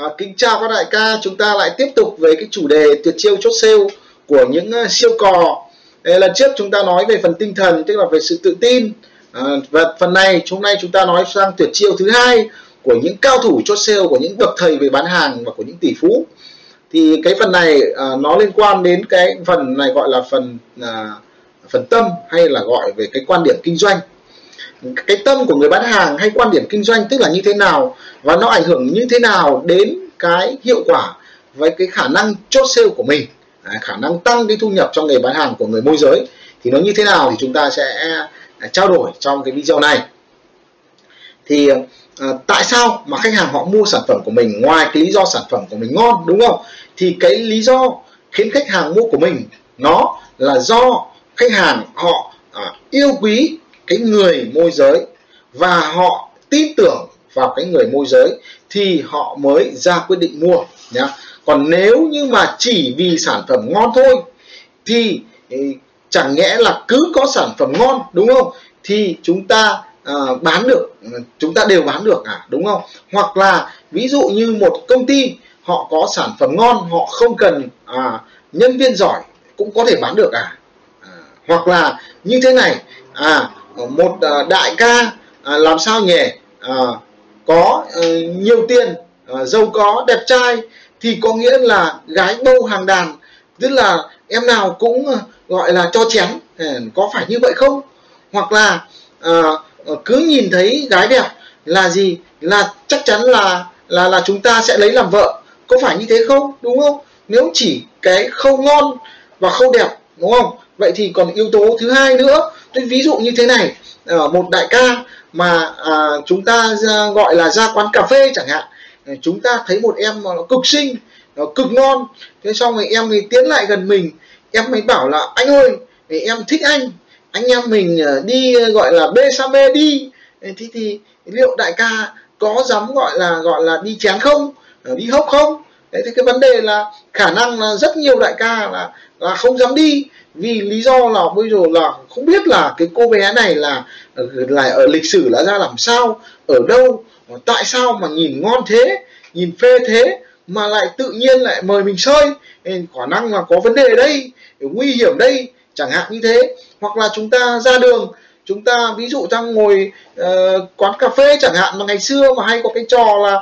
À, kính chào các đại ca, chúng ta lại tiếp tục về cái chủ đề tuyệt chiêu chốt sale của những uh, siêu cò. Lần trước chúng ta nói về phần tinh thần, tức là về sự tự tin. À, và phần này, hôm nay chúng ta nói sang tuyệt chiêu thứ hai của những cao thủ chốt sale, của những bậc thầy về bán hàng và của những tỷ phú. Thì cái phần này à, nó liên quan đến cái phần này gọi là phần à, phần tâm hay là gọi về cái quan điểm kinh doanh cái tâm của người bán hàng hay quan điểm kinh doanh tức là như thế nào và nó ảnh hưởng như thế nào đến cái hiệu quả với cái khả năng chốt sale của mình? À, khả năng tăng cái thu nhập cho người bán hàng của người môi giới thì nó như thế nào thì chúng ta sẽ à, trao đổi trong cái video này. Thì à, tại sao mà khách hàng họ mua sản phẩm của mình ngoài cái lý do sản phẩm của mình ngon đúng không? Thì cái lý do khiến khách hàng mua của mình nó là do khách hàng họ à, yêu quý cái người môi giới và họ tin tưởng vào cái người môi giới thì họ mới ra quyết định mua nhá. Còn nếu như mà chỉ vì sản phẩm ngon thôi thì ừ, chẳng nhẽ là cứ có sản phẩm ngon đúng không? Thì chúng ta à, bán được ừ, chúng ta đều bán được à đúng không? Hoặc là ví dụ như một công ty họ có sản phẩm ngon họ không cần à, nhân viên giỏi cũng có thể bán được à, à hoặc là như thế này à một à, đại ca à, làm sao nhỉ? À, có ờ, nhiều tiền giàu có, đẹp trai thì có nghĩa là gái bâu hàng đàn. Tức là em nào cũng ờ, gọi là cho chén. Ờ, có phải như vậy không? Hoặc là cứ nhìn thấy gái đẹp là gì? Là chắc chắn là là là chúng ta sẽ lấy làm vợ. Có phải như thế không? Đúng không? Nếu chỉ cái khâu ngon và khâu đẹp, đúng không? Vậy thì còn yếu tố thứ hai nữa tôi ví dụ như thế này ờ, một đại ca mà à, chúng ta à, gọi là ra quán cà phê chẳng hạn chúng ta thấy một em mà nó cực xinh nó cực ngon. Thế xong rồi em mới tiến lại gần mình em mới bảo là anh ơi em thích anh anh em mình ờ, đi ờ, gọi là bê sa mê đi. Thế thì liệu đại ca có dám gọi là gọi là đi chén không? Đi hốc không? Đấy thì cái vấn đề là khả năng là rất nhiều đại ca là là không dám đi vì lý do là bây giờ là không biết là cái cô bé này là ờ, là ở lịch sử đã ra làm sao ở đâu tại sao mà nhìn ngon thế nhìn phê thế mà lại tự nhiên lại mời mình chơi. Khả năng là có vấn đề đây nguy hiểm đây chẳng hạn như thế. Hoặc là chúng ta ra đường chúng ta ví dụ đang ngồi uh, quán cà phê chẳng hạn mà ngày xưa mà hay có cái trò là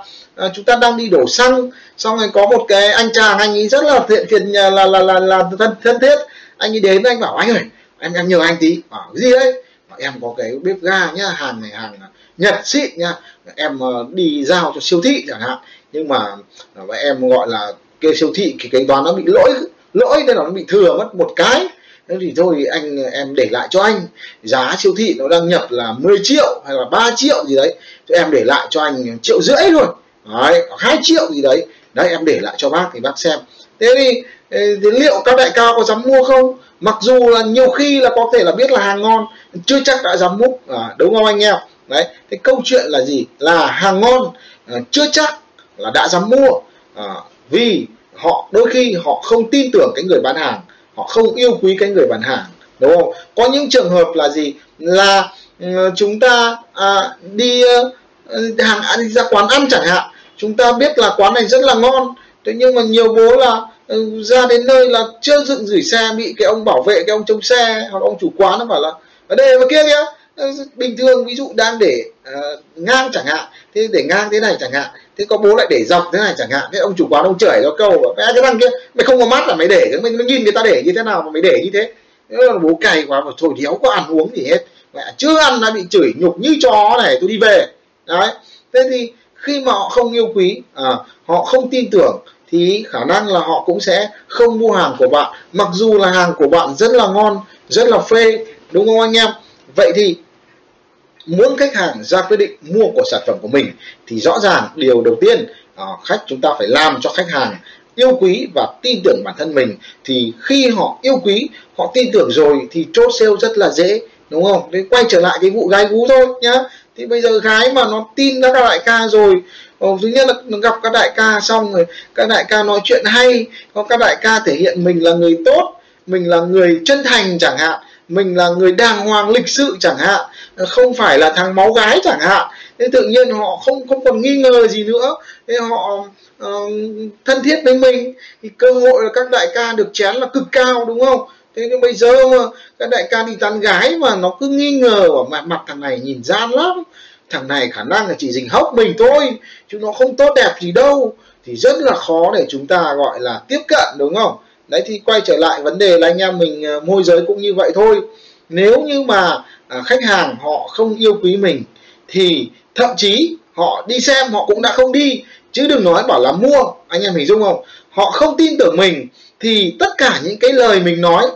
uh, chúng ta đang đi đổ xăng xong rồi có một cái anh chàng anh ấy rất là thiện thiện là là là là, là thân thân thiết anh ấy đến anh bảo anh ơi em em nhờ anh tí. Bảo gì đấy? Bảo, em có cái bếp ga nhá hàng này hàng nhật xịn nhá. Em ờ, đi giao cho siêu thị chẳng hạn. Nhưng mà ờ, em gọi là kêu siêu thị thì cái toán nó bị lỗi lỗi nên là nó bị thừa mất một cái. Thế thì thôi anh em để lại cho anh. Giá siêu thị nó đang nhập là 10 triệu hay là 3 triệu gì đấy. Thì em để lại cho anh triệu rưỡi luôn. Đấy hai triệu gì đấy đấy em để lại cho bác thì bác xem. Thế thì, thì liệu các đại cao có dám mua không? Mặc dù là nhiều khi là có thể là biết là hàng ngon chưa chắc đã dám múc à, đúng không anh em? Đấy thế câu chuyện là gì? Là hàng ngon à, chưa chắc là đã dám mua. À, vì họ đôi khi họ không tin tưởng cái người bán hàng họ không yêu quý cái người bán hàng đúng không? Có những trường hợp là gì? Là uh, chúng ta à, đi uh, hàng ăn ra quán ăn chẳng hạn chúng ta biết là quán này rất là ngon. Thế nhưng mà nhiều bố là ừ, ra đến nơi là chưa dựng gửi xe bị cái ông bảo vệ cái ông trông xe hoặc ông chủ quán nó bảo là ở đây và kia kia bình thường ví dụ đang để uh, ngang chẳng hạn thế để ngang thế này chẳng hạn thế có bố lại để dọc thế này chẳng hạn thế ông chủ quán ông chửi cho câu mẹ cái thằng kia mày không có mắt là mày để mày, mày nhìn người ta để như thế nào mà mày để như thế? Thế là bố cày quá mà thôi đéo có ăn uống gì hết. Mẹ chưa ăn đã bị chửi nhục như chó này tôi đi về. Đấy. Thế thì khi mà họ không yêu quý à, họ không tin tưởng thì khả năng là họ cũng sẽ không mua hàng của bạn. Mặc dù là hàng của bạn rất là ngon rất là phê đúng không anh em? Vậy thì muốn khách hàng ra quyết định mua của sản phẩm của mình thì rõ ràng điều đầu tiên à, khách chúng ta phải làm cho khách hàng yêu quý và tin tưởng bản thân mình. Thì khi họ yêu quý họ tin tưởng rồi thì chốt sale rất là dễ đúng không? Đấy quay trở lại cái vụ gái gú thôi nhá thì bây giờ gái mà nó tin các đại ca rồi Ồ, thứ nhất là nó gặp các đại ca xong rồi các đại ca nói chuyện hay có các đại ca thể hiện mình là người tốt mình là người chân thành chẳng hạn mình là người đàng hoàng lịch sự chẳng hạn không phải là thằng máu gái chẳng hạn. Thế tự nhiên họ không không còn nghi ngờ gì nữa. Thế họ uh, thân thiết với mình. Thì cơ hội là các đại ca được chén là cực cao đúng không? Thế nhưng bây giờ mà các đại ca đi tán gái mà nó cứ nghi ngờ ở mặt mặt thằng này nhìn gian lắm. Thằng này khả năng là chỉ dình hốc mình thôi chứ nó không tốt đẹp gì đâu. Thì rất là khó để chúng ta gọi là tiếp cận đúng không? Đấy thì quay trở lại vấn đề là anh em mình ờ, môi giới cũng như vậy thôi. Nếu như mà à, khách hàng họ không yêu quý mình thì thậm chí họ đi xem họ cũng đã không đi. Chứ đừng nói bảo là mua anh em hình dung không? Họ không tin tưởng mình thì tất cả những cái lời mình nói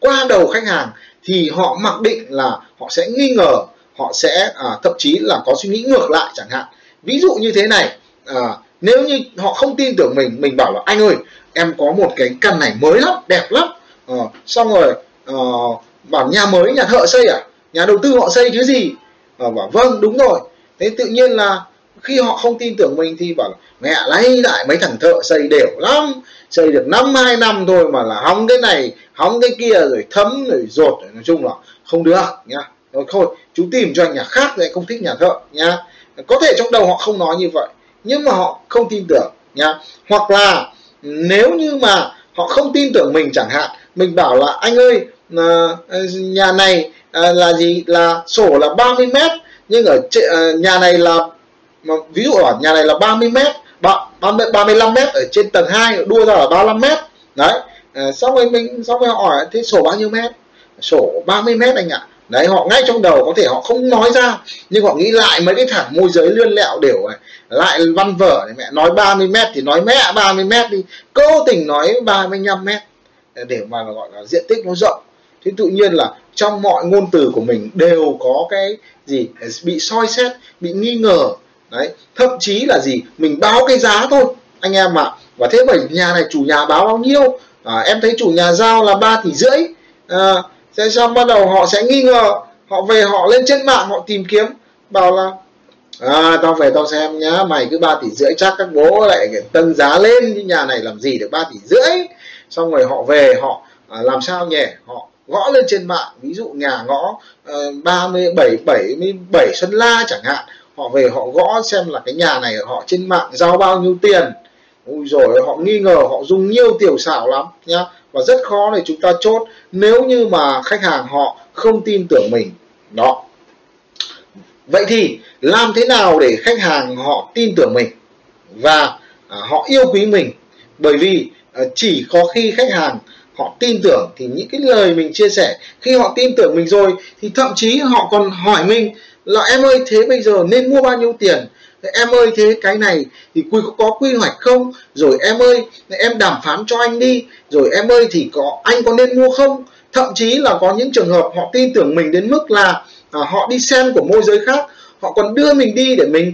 qua đầu khách hàng thì họ mặc định là họ sẽ nghi ngờ họ sẽ à, thậm chí là có suy nghĩ ngược lại chẳng hạn. Ví dụ như thế này à, nếu như họ không tin tưởng mình mình bảo là anh ơi em có một cái căn này mới lắm đẹp lắm. À, xong rồi à, bảo nhà mới nhà thợ xây à? Nhà đầu tư họ xây chứ gì? À, bảo vâng đúng rồi. Thế tự nhiên là khi họ không tin tưởng mình thì bảo mẹ, lấy lại mấy thằng thợ xây đều lắm, xây được năm, hai năm thôi mà là hóng cái này, hóng cái kia rồi thấm rồi rột rồi nói chung là không được nhá. Rồi thôi, chú tìm cho anh nhà khác lại không thích nhà thợ nhá. Có thể trong đầu họ không nói như vậy, nhưng mà họ không tin tưởng nhá. Hoặc là nếu như mà họ không tin tưởng mình chẳng hạn, mình bảo là, anh ơi ờ, nhà này ờ, là gì? Là sổ là 30 mét, nhưng ở ờ, nhà này là mà ví dụ ở nhà này là 30 mét 35 mét ở trên tầng 2 đua ra là 35 mét. Đấy à, xong rồi mình xong rồi hỏi thế sổ bao nhiêu mét? Sổ 30 mét anh ạ. Đấy họ ngay trong đầu có thể họ không nói ra nhưng họ nghĩ lại mấy cái thằng môi giới lươn lẹo đều này lại văn vở này mẹ nói 30 mét thì nói mẹ 30 mét đi cố tình nói 35 mét để mà gọi là diện tích nó rộng. Thế tự nhiên là trong mọi ngôn từ của mình đều có cái gì bị soi xét bị nghi ngờ đấy thậm chí là gì? Mình báo cái giá thôi. Anh em ạ. À. và thế bởi nhà này chủ nhà báo bao nhiêu? À, em thấy chủ nhà giao là 3 tỷ rưỡi. À, thế xong bắt đầu họ sẽ nghi ngờ. Họ về họ lên trên mạng họ tìm kiếm. Bảo là à, tao về tao xem nhá mày cứ 3 tỷ rưỡi chắc các bố lại tăng giá lên như nhà này làm gì được 3 tỷ rưỡi? Xong rồi họ về họ à, làm sao nhỉ? Họ gõ lên trên mạng. Ví dụ nhà ngõ ờ, ba mươi bảy bảy mươi bảy Xuân La chẳng hạn họ về họ gõ xem là cái nhà này họ trên mạng giao bao nhiêu tiền. Ui rồi họ nghi ngờ họ dùng nhiều tiểu xảo lắm nhá. Và rất khó để chúng ta chốt nếu như mà khách hàng họ không tin tưởng mình. Đó. Vậy thì làm thế nào để khách hàng họ tin tưởng mình và à, họ yêu quý mình? Bởi vì à, chỉ có khi khách hàng họ tin tưởng thì những cái lời mình chia sẻ khi họ tin tưởng mình rồi thì thậm chí họ còn hỏi mình là em ơi thế bây giờ nên mua bao nhiêu tiền? Em ơi thế cái này thì quy có quy hoạch không? Rồi em ơi em đàm phán cho anh đi. Rồi em ơi thì có anh có nên mua không? Thậm chí là có những trường hợp họ tin tưởng mình đến mức là à, họ đi xem của môi giới khác. Họ còn đưa mình đi để mình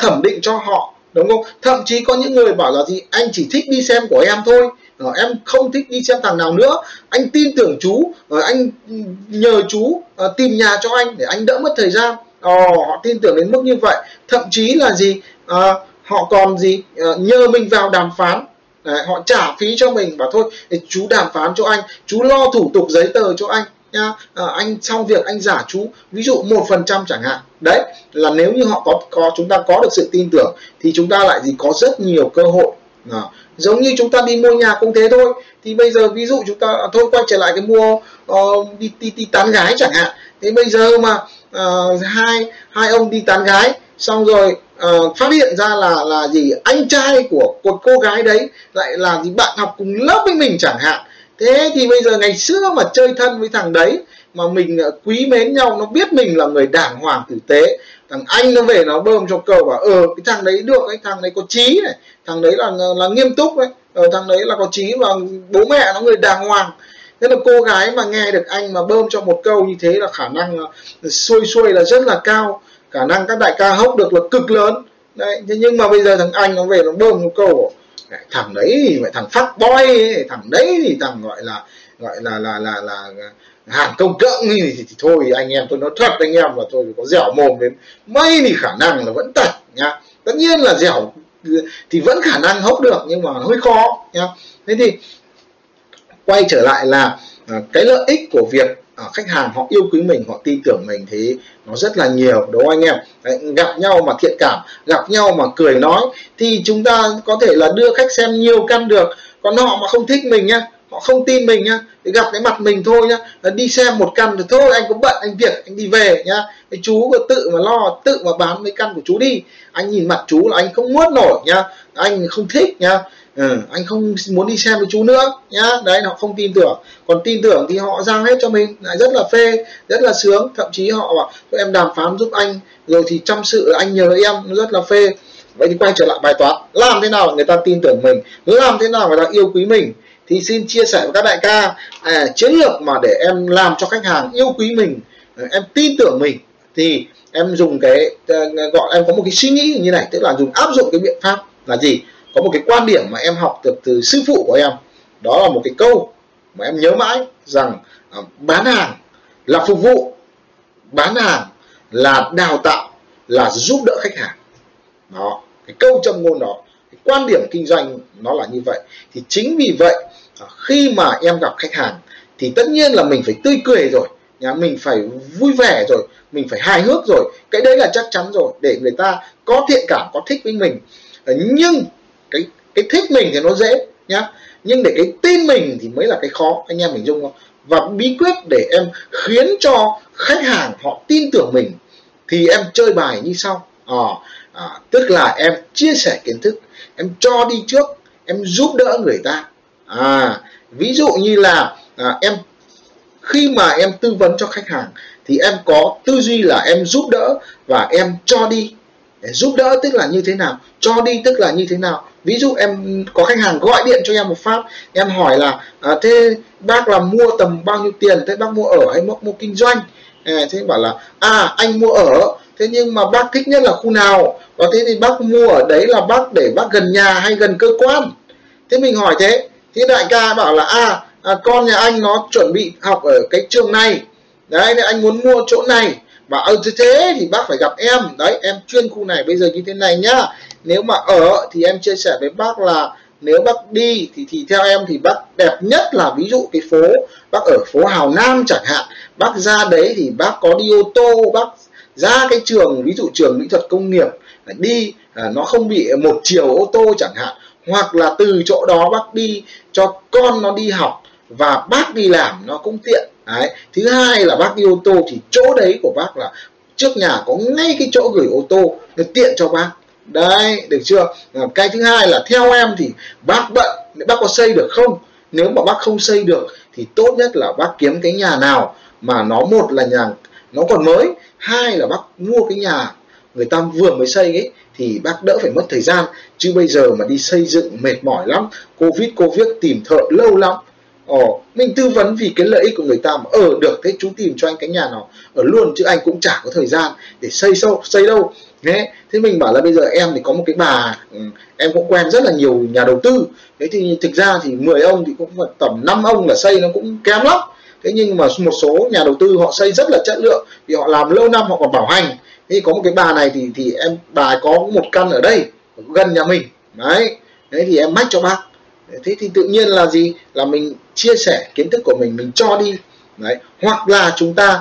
thẩm định cho họ đúng không? Thậm chí có những người bảo là gì anh chỉ thích đi xem của em thôi. Rồi em không thích đi xem thằng nào nữa. Anh tin tưởng chú rồi anh ừ, nhờ chú à, tìm nhà cho anh để anh đỡ mất thời gian. Ồ, họ tin tưởng đến mức như vậy. Thậm chí là gì? À, họ còn gì? À, nhờ mình vào đàm phán. Đấy, họ trả phí cho mình và thôi chú đàm phán cho anh chú lo thủ tục giấy tờ cho anh nha à, anh xong việc anh giả chú ví dụ một phần trăm chẳng hạn. Đấy là nếu như họ có có chúng ta có được sự tin tưởng thì chúng ta lại gì? Có rất nhiều cơ hội. À, giống như chúng ta đi mua nhà cũng thế thôi. Thì bây giờ ví dụ chúng ta à, thôi quay trở lại cái mua uh, đi, đi đi tán gái chẳng hạn. Thế bây giờ mà uh, hai hai ông đi tán gái. Xong rồi uh, phát hiện ra là là gì? Anh trai của một cô gái đấy lại là gì? Bạn học cùng lớp với mình chẳng hạn. Thế thì bây giờ ngày xưa mà chơi thân với thằng đấy mà mình ờ, quý mến nhau nó biết mình là người đàng hoàng tử tế. Thằng anh nó về nó bơm cho cầu bảo ờ cái thằng đấy được cái thằng đấy có trí này thằng đấy là là nghiêm túc đấy. Ờ, thằng đấy là có trí và bố mẹ nó người đàng hoàng thế là cô gái mà nghe được anh mà bơm cho một câu như thế là khả năng ờ, xuôi xuôi là rất là cao. Khả năng các đại ca hốc được là cực lớn. Đấy thế nhưng mà bây giờ thằng anh nó về nó bơm một câu thằng đấy thì phải thằng phát boy ấy, thằng đấy thì thằng gọi là gọi là là là là, là hàng công cộng thì, thì, thì thôi anh em tôi nói thật anh em là tôi có dẻo mồm đến mấy thì khả năng là vẫn tật nhá. Tất nhiên là dẻo thì vẫn khả năng hốc được nhưng mà hơi khó nhá. Thế thì quay trở lại là à, cái lợi ích của việc à, khách hàng họ yêu quý mình họ tin tưởng mình thì nó rất là nhiều đúng không anh em? Đấy, gặp nhau mà thiện cảm gặp nhau mà cười nói thì chúng ta có thể là đưa khách xem nhiều căn được. Còn họ mà không thích mình nhá họ không tin mình nhá thì gặp cái mặt mình thôi nhá đi xem một căn thì thôi anh có bận anh việc anh đi về nhá. Cái chú có tự mà lo tự mà bán mấy căn của chú đi. Anh nhìn mặt chú là anh không nuốt nổi nhá anh không thích nhá ừ, anh không muốn đi xem với chú nữa nhá. Đấy họ không tin tưởng. Còn tin tưởng thì họ giao hết cho mình. Lại rất là phê rất là sướng. Thậm chí họ bảo em đàm phán giúp anh. Rồi thì chăm sự anh nhờ em rất là phê. Vậy thì quay trở lại bài toán. Làm thế nào người ta tin tưởng mình? Làm thế nào người ta yêu quý mình? Thì xin chia sẻ với các đại ca à, chiến lược mà để em làm cho khách hàng yêu quý mình à, em tin tưởng mình thì em dùng cái ờ, gọi em có một cái suy nghĩ như này tức là dùng áp dụng cái biện pháp là gì? Có một cái quan điểm mà em học được từ sư phụ của em. Đó là một cái câu mà em nhớ mãi rằng à, bán hàng là phục vụ bán hàng là đào tạo là giúp đỡ khách hàng. Đó cái câu châm ngôn đó cái quan điểm kinh doanh nó là như vậy. Thì chính vì vậy à, khi mà em gặp khách hàng thì tất nhiên là mình phải tươi cười rồi nhà mình phải vui vẻ rồi mình phải hài hước rồi. Cái đấy là chắc chắn rồi để người ta có thiện cảm có thích với mình. Ờ, nhưng cái cái thích mình thì nó dễ nhá. Nhưng để cái tin mình thì mới là cái khó anh em mình dung không? Và bí quyết để em khiến cho khách hàng họ tin tưởng mình thì em chơi bài như sau. À, à, tức là em chia sẻ kiến thức em cho đi trước em giúp đỡ người ta. À ví dụ như là à, em khi mà em tư vấn cho khách hàng thì em có tư duy là em giúp đỡ và em cho đi để giúp đỡ tức là như thế nào cho đi tức là như thế nào. Ví dụ em có khách hàng gọi điện cho em một phát em hỏi là à, thế bác là mua tầm bao nhiêu tiền? Thế bác mua ở hay mua, mua kinh doanh? À, thế bảo là à anh mua ở. Thế nhưng mà bác thích nhất là khu nào? Và thế thì bác mua ở đấy là bác để bác gần nhà hay gần cơ quan? Thế mình hỏi thế. Thì đại ca bảo là à, à con nhà anh nó chuẩn bị học ở cái trường này. Đấy nên anh muốn mua chỗ này và ở thế thế thì bác phải gặp em. Đấy em chuyên khu này bây giờ như thế này nhá. Nếu mà ở thì em chia sẻ với bác là nếu bác đi thì thì theo em thì bác đẹp nhất là ví dụ cái phố bác ở phố Hào Nam chẳng hạn. Bác ra đấy thì bác có đi ô tô bác ra cái trường ví dụ trường mỹ thuật công nghiệp đi à, nó không bị một chiều ô tô chẳng hạn. Hoặc là từ chỗ đó bác đi cho con nó đi học và bác đi làm nó cũng tiện đấy. Thứ hai là bác đi ô tô thì chỗ đấy của bác là trước nhà có ngay cái chỗ gửi ô tô để tiện cho bác. Đấy, được chưa? Ờ, cái thứ hai là theo em thì bác bận, bác có xây được không? Nếu mà bác không xây được thì tốt nhất là bác kiếm cái nhà nào mà nó một là nhà nó còn mới, hai là bác mua cái nhà người ta vừa mới xây ấy, thì bác đỡ phải mất thời gian. Chứ bây giờ mà đi xây dựng mệt mỏi lắm, covid covid, tìm thợ lâu lắm Ồ, mình tư vấn vì cái lợi ích của người ta mà ở được thế chú tìm cho anh cái nhà nào ở luôn chứ anh cũng chả có thời gian để xây sâu xây đâu. Thế thế mình bảo là bây giờ em thì có một cái bà ừ, em cũng quen rất là nhiều nhà đầu tư. Thế thì thực ra thì 10 ông thì cũng tầm 5 ông là xây nó cũng kém lắm. Thế nhưng mà một số nhà đầu tư họ xây rất là chất lượng thì họ làm lâu năm họ còn bảo hành. Thế có một cái bà này thì thì em bà có một căn ở đây gần nhà mình. Đấy đấy thì em mách cho bác thế thì tự nhiên là gì? Là mình chia sẻ kiến thức của mình mình cho đi. Đấy. Hoặc là chúng ta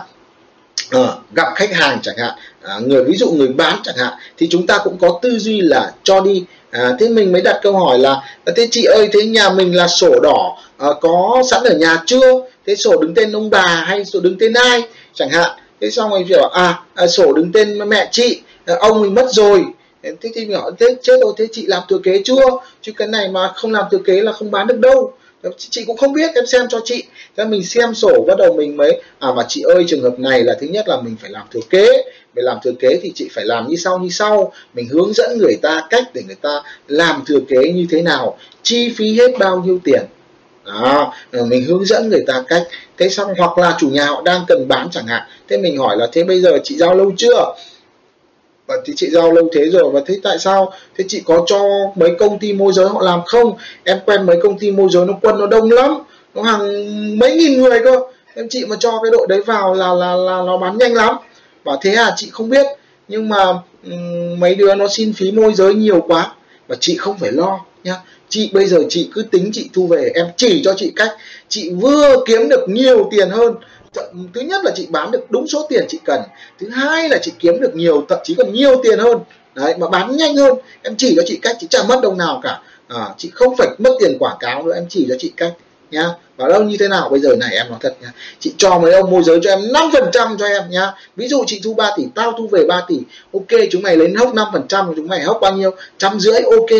uh, gặp khách hàng chẳng hạn uh, người ví dụ người bán chẳng hạn thì chúng ta cũng có tư duy là cho đi. À, thế mình mới đặt câu hỏi là ờ, thế chị ơi thế nhà mình là sổ đỏ à, có sẵn ở nhà chưa? Thế sổ đứng tên ông bà hay sổ đứng tên ai? Chẳng hạn. Thế xong rồi bảo à, à sổ đứng tên mẹ chị à, ông mình mất rồi thế thì mình hỏi thế chết rồi, thế chị làm thừa kế chưa? Chứ cái này mà không làm thừa kế là không bán được đâu. Chị cũng không biết, em xem cho chị. Thế mình xem sổ, bắt đầu mình mới à mà chị ơi, trường hợp này là thứ nhất là mình phải làm thừa kế. Để làm thừa kế thì chị phải làm như sau như sau. Mình hướng dẫn người ta cách để người ta làm thừa kế như thế nào. Chi phí hết bao nhiêu tiền. Đó ờ, mình hướng dẫn người ta cách. Thế xong, hoặc là chủ nhà họ đang cần bán chẳng hạn. Thế mình hỏi là, thế bây giờ chị giao lâu chưa? Và thì chị giao lâu thế rồi và thế tại sao? Thế chị có cho mấy công ty môi giới họ làm không? Em quen mấy công ty môi giới nó quân nó đông lắm nó hàng mấy nghìn người cơ. Em chị mà cho cái đội đấy vào là là là nó bán nhanh lắm. Và thế à chị không biết. Nhưng mà um, mấy đứa nó xin phí môi giới nhiều quá và chị không phải lo nhá. Chị bây giờ chị cứ tính chị thu về em chỉ cho chị cách. Chị vừa kiếm được nhiều tiền hơn thứ nhất là chị bán được đúng số tiền chị cần. Thứ hai là chị kiếm được nhiều thậm chí còn nhiều tiền hơn. Đấy mà bán nhanh hơn. Em chỉ cho chị cách chị chẳng mất đồng nào cả. À, chị không phải mất tiền quảng cáo nữa em chỉ cho chị cách nhá. Bảo đâu như thế nào? Bây giờ này em nói thật nhá. Chị cho mấy ông môi giới cho em 5% phần trăm cho em nhá. Ví dụ chị thu 3 tỷ tao thu về 3 tỷ. Ok chúng mày lấy hốc 5% phần trăm chúng mày hốc bao nhiêu? Trăm rưỡi ok.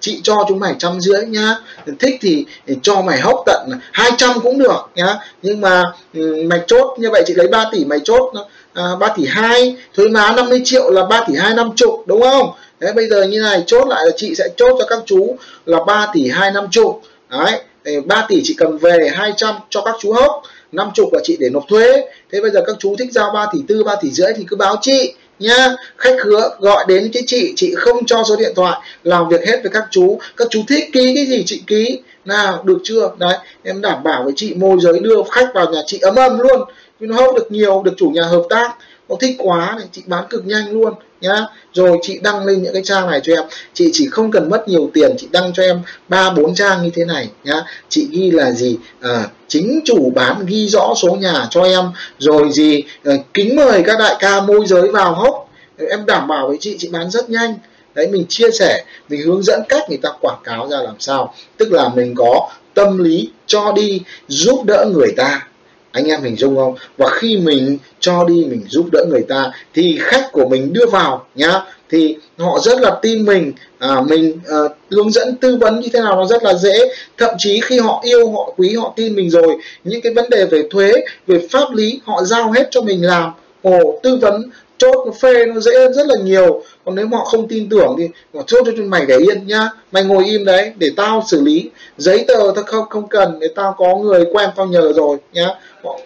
Chị cho chúng mày trăm rưỡi nhá. Thích thì, thì cho mày hốc tận 200 cũng được nhá. Nhưng mà ừ, mày chốt như vậy chị lấy 3 tỷ mày chốt à, 3 tỷ 2 thuế má 50 triệu là 3 tỷ 2 năm chục đúng không? Đấy, bây giờ như này chốt lại là chị sẽ chốt cho các chú là 3 tỷ 2 năm chục. Đấy 3 tỷ chị cầm về 200 cho các chú hốc 50 là chị để nộp thuế. Thế bây giờ các chú thích giao 3 tỷ tư 3 tỷ rưỡi thì cứ báo chị nhá. Khách hứa gọi đến cái chị chị không cho số điện thoại, làm việc hết với các chú. Các chú thích ký cái gì chị ký. Nào, được chưa? Đấy, em đảm bảo với chị, môi giới đưa khách vào nhà chị ấm ấm luôn. Nó hốc được nhiều, được chủ nhà hợp tác. Nó thích quá này, chị bán cực nhanh luôn nhá. Rồi chị đăng lên những cái trang này cho em. Chị chỉ không cần mất nhiều tiền chị đăng cho em ba bốn trang như thế này nhá. Chị ghi là gì? À, chính chủ bán ghi rõ số nhà cho em. Rồi gì? À, kính mời các đại ca môi giới vào hốc. Ờ, em đảm bảo với chị chị bán rất nhanh. Đấy mình chia sẻ mình hướng dẫn cách người ta quảng cáo ra làm sao. Tức là mình có tâm lý cho đi giúp đỡ người ta anh em hình dung không? Và khi mình cho đi mình giúp đỡ người ta thì khách của mình đưa vào nhá. Thì họ rất là tin mình. À, mình à, hướng dẫn tư vấn như thế nào nó rất là dễ. Thậm chí khi họ yêu họ quý họ tin mình rồi những cái vấn đề về thuế về pháp lý họ giao hết cho mình làm. Ồ tư vấn chốt nó phê nó dễ hơn rất là nhiều. Còn nếu mà họ không tin tưởng thì họ chốt cho mày để yên nhá. Mày ngồi im đấy để tao xử lý. Giấy tờ tao không không cần để tao có người quen tao nhờ rồi nhá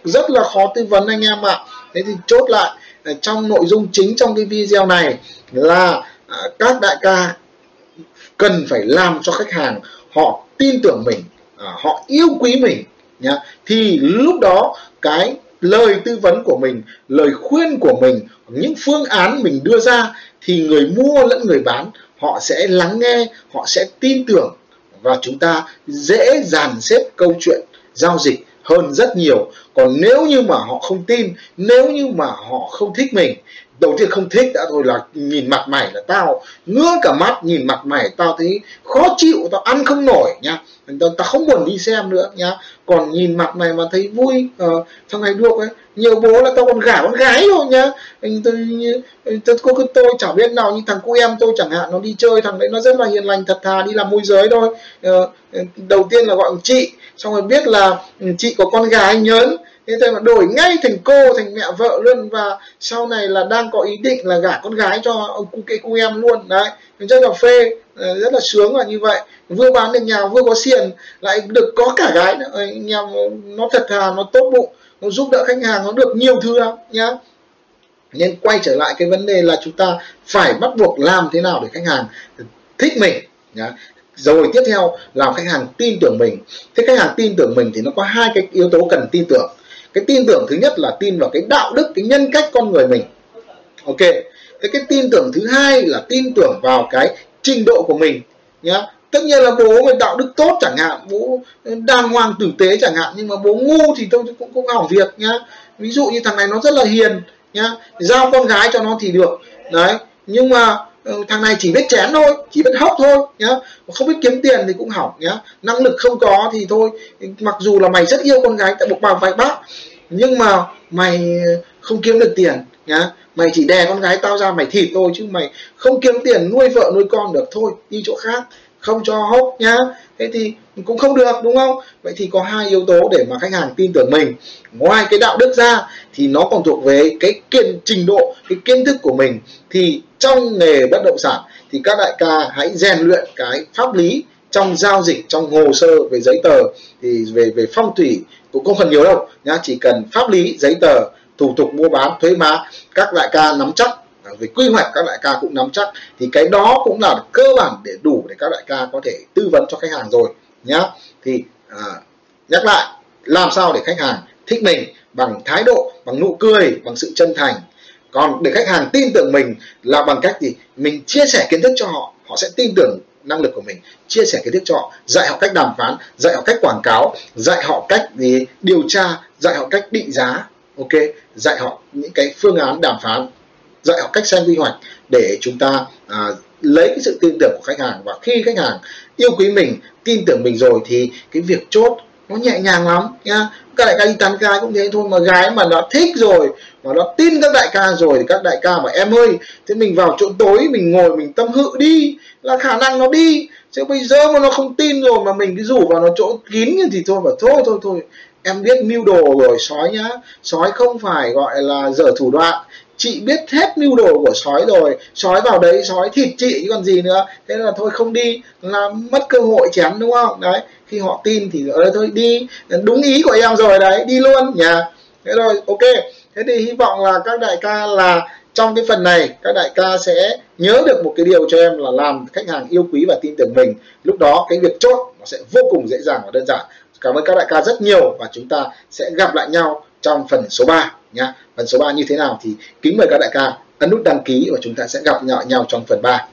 rất là khó tư vấn anh em ạ. Thế thì chốt lại à, trong nội dung chính trong cái video này là à, các đại ca cần phải làm cho khách hàng họ tin tưởng mình à, họ yêu quý mình nhá. Thì lúc đó cái lời tư vấn của mình, lời khuyên của mình, những phương án mình đưa ra thì người mua lẫn người bán họ sẽ lắng nghe, họ sẽ tin tưởng và chúng ta dễ dàn xếp câu chuyện giao dịch hơn rất nhiều. Còn nếu như mà họ không tin nếu như mà họ không thích mình đầu tiên không thích đã thôi là nhìn mặt mày là tao ngứa cả mắt nhìn mặt mày tao thấy khó chịu tao ăn không nổi nha. Tao, tao không buồn đi xem nữa nhá còn nhìn mặt này mà thấy vui ờ, uh, trong ngày đua ấy. Nhiều bố là tao còn gả con gái rồi nhá. Tôi, tôi, tôi, tôi chẳng biết nào như thằng cu em tôi chẳng hạn nó đi chơi thằng đấy nó rất là hiền lành thật thà đi làm môi giới thôi. Uh, đầu tiên là gọi chị xong rồi biết là ừ, chị có con gái nhớn. Thế tôi mà đổi ngay thành cô thành mẹ vợ luôn. Và sau này là đang có ý định là gả con gái cho ông cu kê cu em luôn. Đấy rất là phê. Ờ, rất là sướng là như vậy. Vừa bán được nhà, vừa có xiền lại được có cả gái nữa. Nhà nó thật thà, nó tốt bụng, nó giúp đỡ khách hàng, nó được nhiều thứ lắm, nhá. Nên quay trở lại cái vấn đề là chúng ta phải bắt buộc làm thế nào để khách hàng thích mình, nhá. Rồi tiếp theo là khách hàng tin tưởng mình. Thế khách hàng tin tưởng mình thì nó có hai cái yếu tố cần tin tưởng. Cái tin tưởng thứ nhất là tin vào cái đạo đức, cái nhân cách con người mình. Ok. Thế cái tin tưởng thứ hai là tin tưởng vào cái trình độ của mình, nhá. Tất nhiên là bố mà đạo đức tốt chẳng hạn, bố đàng hoàng tử tế chẳng hạn, nhưng mà bố ngu thì tôi cũng cũng hỏng việc, nhá. Ví dụ như thằng này nó rất là hiền, nhá. Giao con gái cho nó thì được, đấy. Nhưng mà ừ, thằng này chỉ biết chén thôi, chỉ biết hóc thôi, nhá. Không biết kiếm tiền thì cũng hỏng, nhá. Năng lực không có thì thôi, mặc dù là mày rất yêu con gái tại một bà vài bác, nhưng mà mày không kiếm được tiền nhá. Mày chỉ đè con gái tao ra mày thịt thôi chứ mày không kiếm tiền nuôi vợ nuôi con được thôi, đi chỗ khác, không cho hốc nhá. Thế thì cũng không được, đúng không? Vậy thì có hai yếu tố để mà khách hàng tin tưởng mình. Ngoài cái đạo đức ra thì nó còn thuộc về cái kiên trình độ, cái kiến thức của mình. Thì trong nghề bất động sản thì các đại ca hãy rèn luyện cái pháp lý trong giao dịch, trong hồ sơ về giấy tờ. Thì về về phong thủy cũng không cần nhiều đâu nhá, chỉ cần pháp lý, giấy tờ thủ tục mua bán thuế má các đại ca nắm chắc về quy hoạch các đại ca cũng nắm chắc thì cái đó cũng là cơ bản để đủ để các đại ca có thể tư vấn cho khách hàng rồi nhá. Thì à, nhắc lại làm sao để khách hàng thích mình bằng thái độ bằng nụ cười bằng sự chân thành. Còn để khách hàng tin tưởng mình là bằng cách gì? Mình chia sẻ kiến thức cho họ họ sẽ tin tưởng năng lực của mình. Chia sẻ kiến thức cho họ dạy họ cách đàm phán dạy họ cách quảng cáo dạy họ cách gì? Điều tra dạy họ cách định giá ok dạy họ những cái phương án đàm phán dạy họ cách xem quy hoạch để chúng ta à, lấy cái sự tin tưởng của khách hàng. Và khi khách hàng yêu quý mình tin tưởng mình rồi thì cái việc chốt nó nhẹ nhàng lắm nhá. Các đại ca đi tán gái cũng thế thôi mà gái mà nó thích rồi mà nó tin các đại ca rồi thì các đại ca mà em ơi thế mình vào chỗ tối mình ngồi mình tâm hự đi là khả năng nó đi. Chứ bây giờ mà nó không tin rồi mà mình cứ rủ vào nó chỗ kín thì thôi mà thôi thôi thôi em biết mưu đồ rồi sói nhá. Sói không phải gọi là dở thủ đoạn. Chị biết hết mưu đồ của sói rồi. Sói vào đấy, sói thịt chị còn gì nữa. Thế là thôi không đi. Là mất cơ hội chém, đúng không? Đấy, khi họ tin thì ở đây thôi đi. Đúng ý của em rồi, đấy, đi luôn nhà thế rồi ok. Thế thì hy vọng là các đại ca là trong cái phần này, các đại ca sẽ nhớ được một cái điều cho em là làm khách hàng yêu quý và tin tưởng mình. Lúc đó cái việc chốt nó sẽ vô cùng dễ dàng và đơn giản cảm ơn các đại ca rất nhiều và chúng ta sẽ gặp lại nhau trong phần số 3 nha phần số 3 như thế nào thì kính mời các đại ca ấn nút đăng ký và chúng ta sẽ gặp nhau nhau trong phần 3